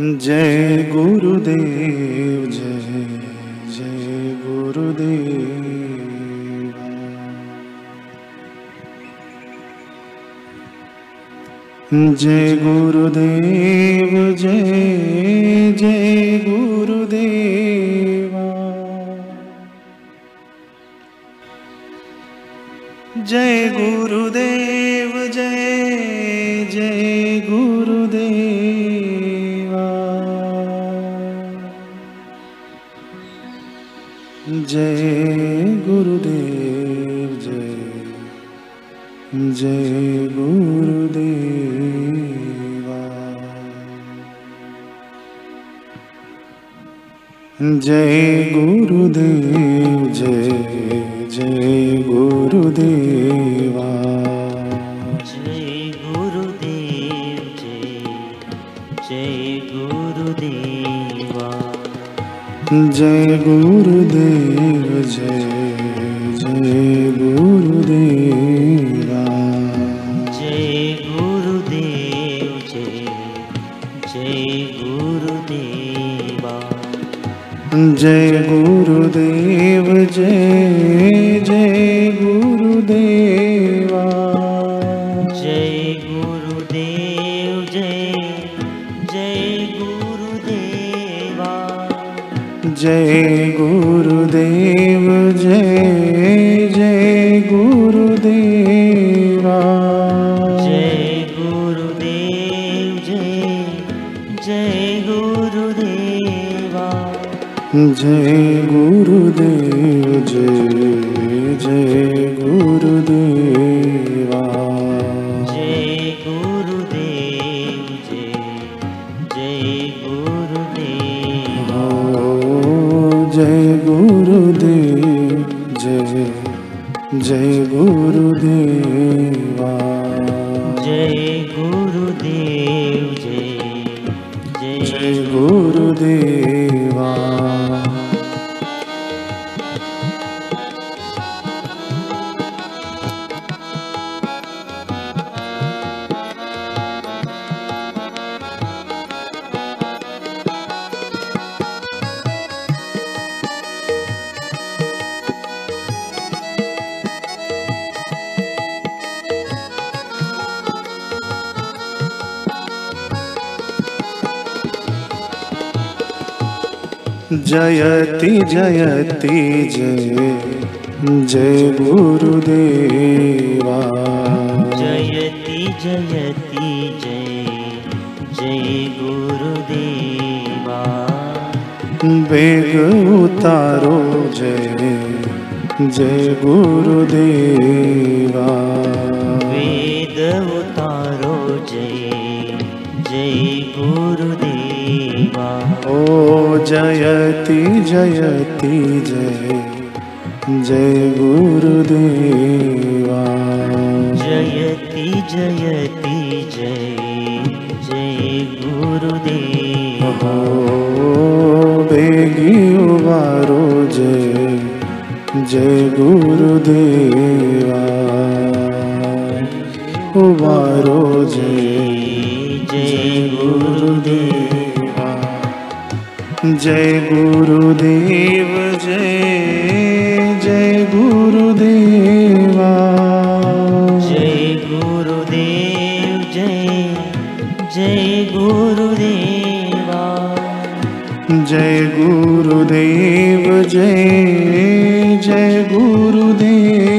जय गुरुदेव जय जय गुरुदेव। जय गुरुदेव जय जय गुरुदेवा। जय गुरुदेव जय जय गुरुदेवा। जय गुरुदेव जय जय गुरुदेवा जय गुरुदेव जय जय गुरुदेवा। जय गुरुदेव जय जय गुरुदेवा। जय गुरुदेव जय जय गुरुदेवा जय गुरुदेव जय जय गुरुदेवा। जय गुरुदेव जय जय गुरुदेवा। जय गुरुदेव जय जय। जय गुरुदेवा। जय गुरुदेव जय जय। गुरुदेवा जयति जयति जय जय गुरुदेवा। जयति जयति जय जय गुरुदेवा। वेग उतारो जय जय गुरुदेवा। वेद उतारो जय जय गुरुदेवा। ओ जयति जयति जय। जय गुरुदेवा। जयति जयति जय। जय गुरुदेवा। बेगी उबारो जय। जय गुरुदेवा। उबारो जय। जय जय गुरुदेव जय जय गुरुदेवा। जय गुरुदेव जय जय गुरुदेवा। जय गुरुदेव जय जय गुरुदेवा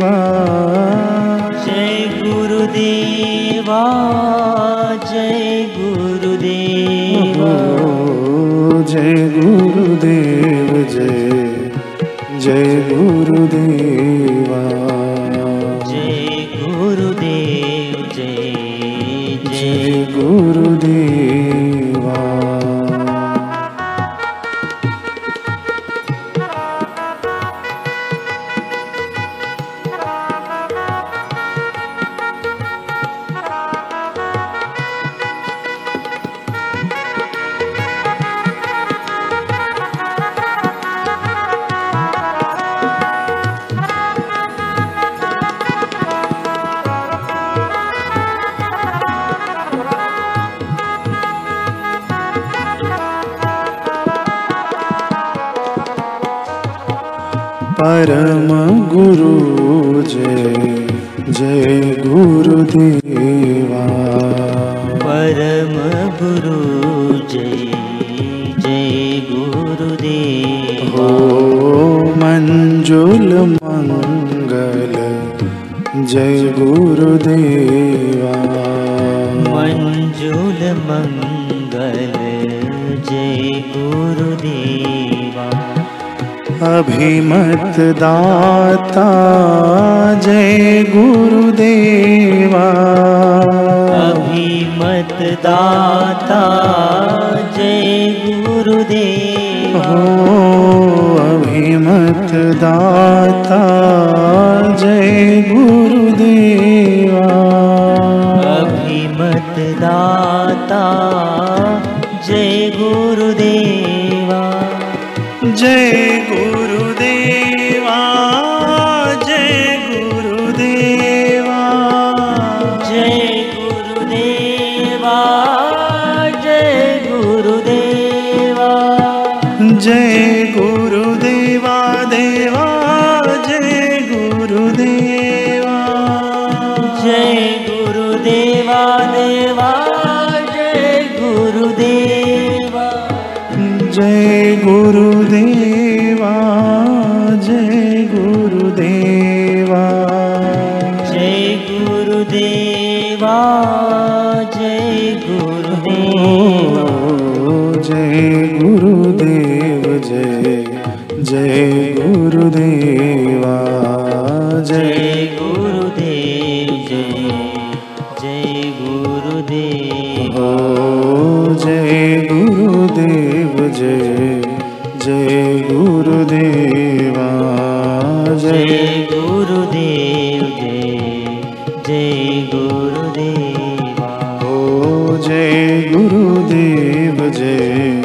देवा परम गुरु जय जय गुरुदेवा परम गुरु जय जय गुरुदेव हो मंजुल मंगल जय गुरुदेवा मंजुल मंगल जय गुरुदेवा अभिमत दाता जय गुरुदेवा। अभिमत दाता जय गुरुदेवा। हो अभिमत जय गुरुदेवा जय गुरुदेवा। जय गुरुदेवा जय गुरुदेवा। जय गुरुदेवा गुरुदेवा गुरुदेव जय जय गुरुदेवा ओ जय गुरुदेव जय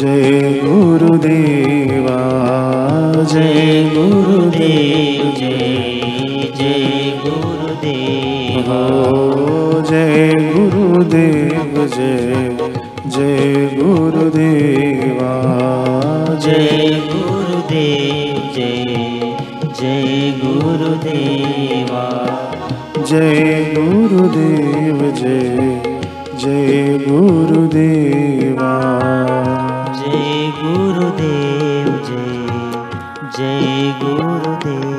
जय गुरुदेवा जय गुरुदेव गुरुदेव जय जय गुरुदेवा गुरुदेव जय जय गुरुदेवा। जय गुरुदेव जय जय गुरु